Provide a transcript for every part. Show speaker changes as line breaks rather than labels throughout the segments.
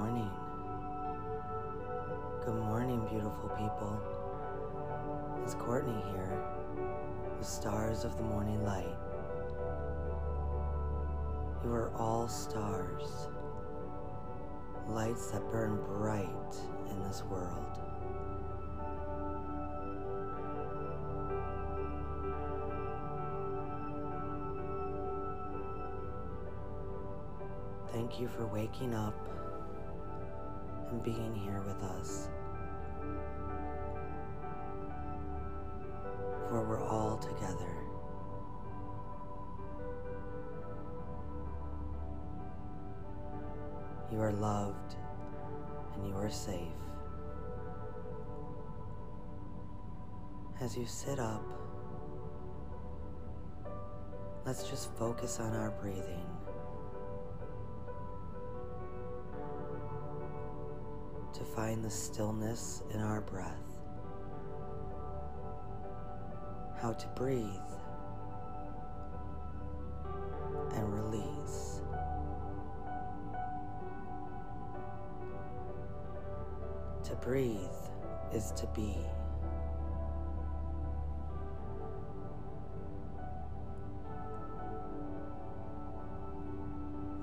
morning. Good morning, beautiful people. It's Courtney here, the stars of the morning light. You are all stars, lights that burn bright in this world. Thank you for waking up and being here with us. For we're all together. You are loved and you are safe. As you sit up, let's just focus on our breathing. Find the stillness in our breath. How to breathe and release. To breathe is to be.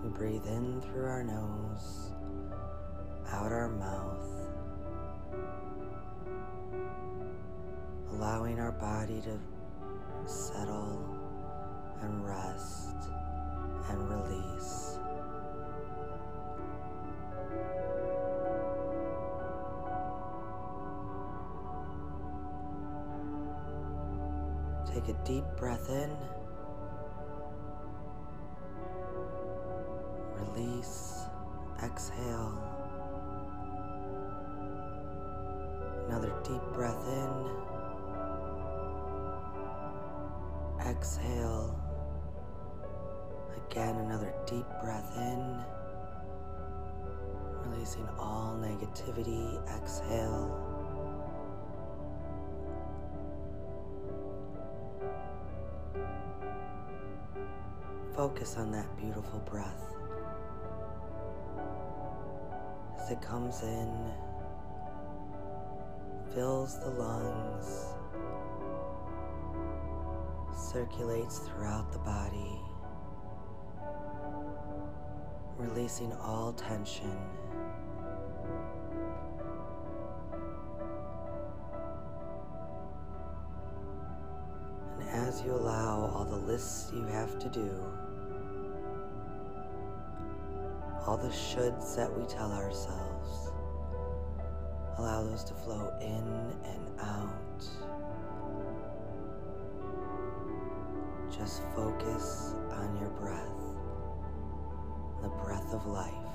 We breathe in through our nose, out our mouth, allowing our body to settle and rest and release. Take a deep breath in. Release. Exhale. Another deep breath in. Exhale. Again, another deep breath in. Releasing all negativity. Exhale. Focus on that beautiful breath as it comes in, fills the lungs, circulates throughout the body, releasing all tension. And as you allow all the lists you have to do, all the shoulds that we tell ourselves, allow those to flow in and out. Just focus on your breath, the breath of life.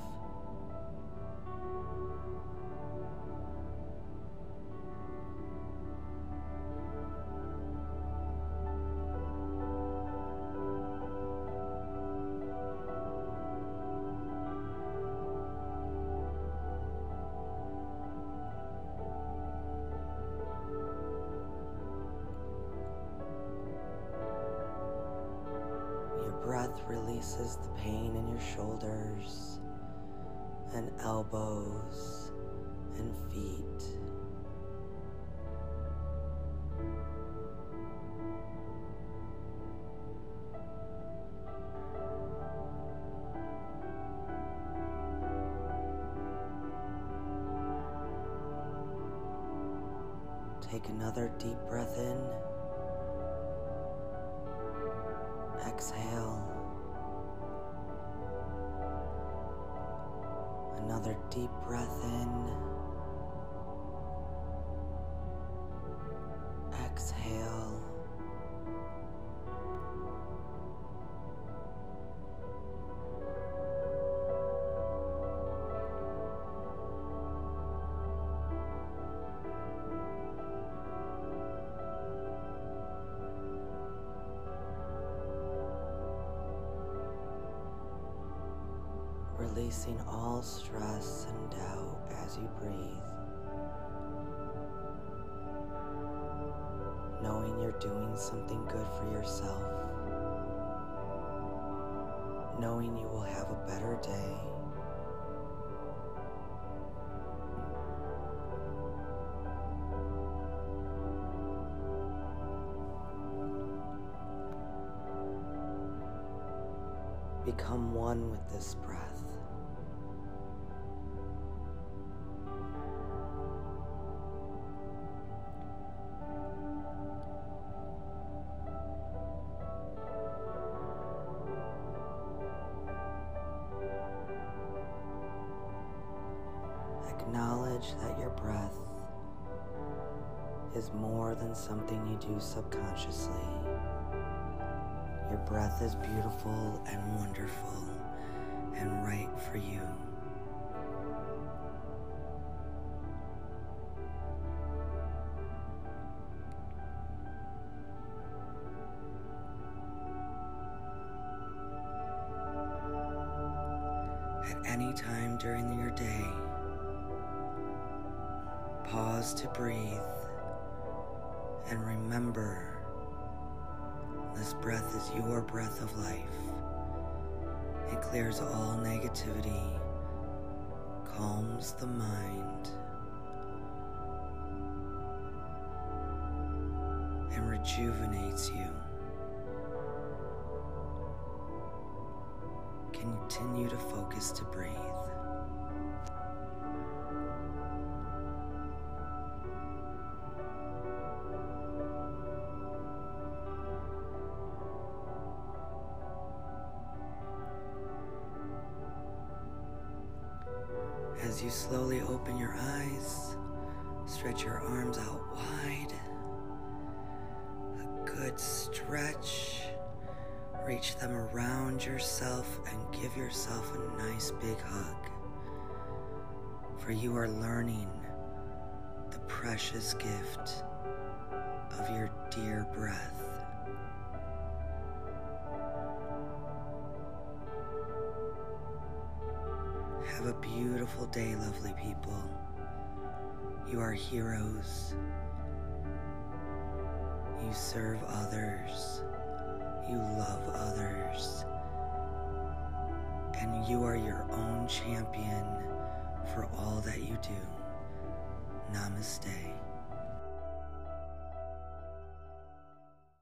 Breath releases the pain in your shoulders and elbows and feet. Take another deep breath in. Deep breath in. releasing all stress and doubt as you breathe. Knowing you're doing something good for yourself. Knowing you will have a better day. Become one with this breath. Acknowledge that your breath is more than something you do subconsciously. Your breath is beautiful and wonderful and right for you. At any time during your day, pause to breathe and remember this breath is your breath of life. It clears all negativity, calms the mind, and rejuvenates you. Continue to focus to breathe. You slowly open your eyes, stretch your arms out wide. A good stretch. Reach them around yourself and give yourself a nice big hug. For you are learning the precious gift of your dear breath. Have a beautiful day, lovely people. You are heroes. You serve others. You love others. And you are your own champion for all that you do. Namaste.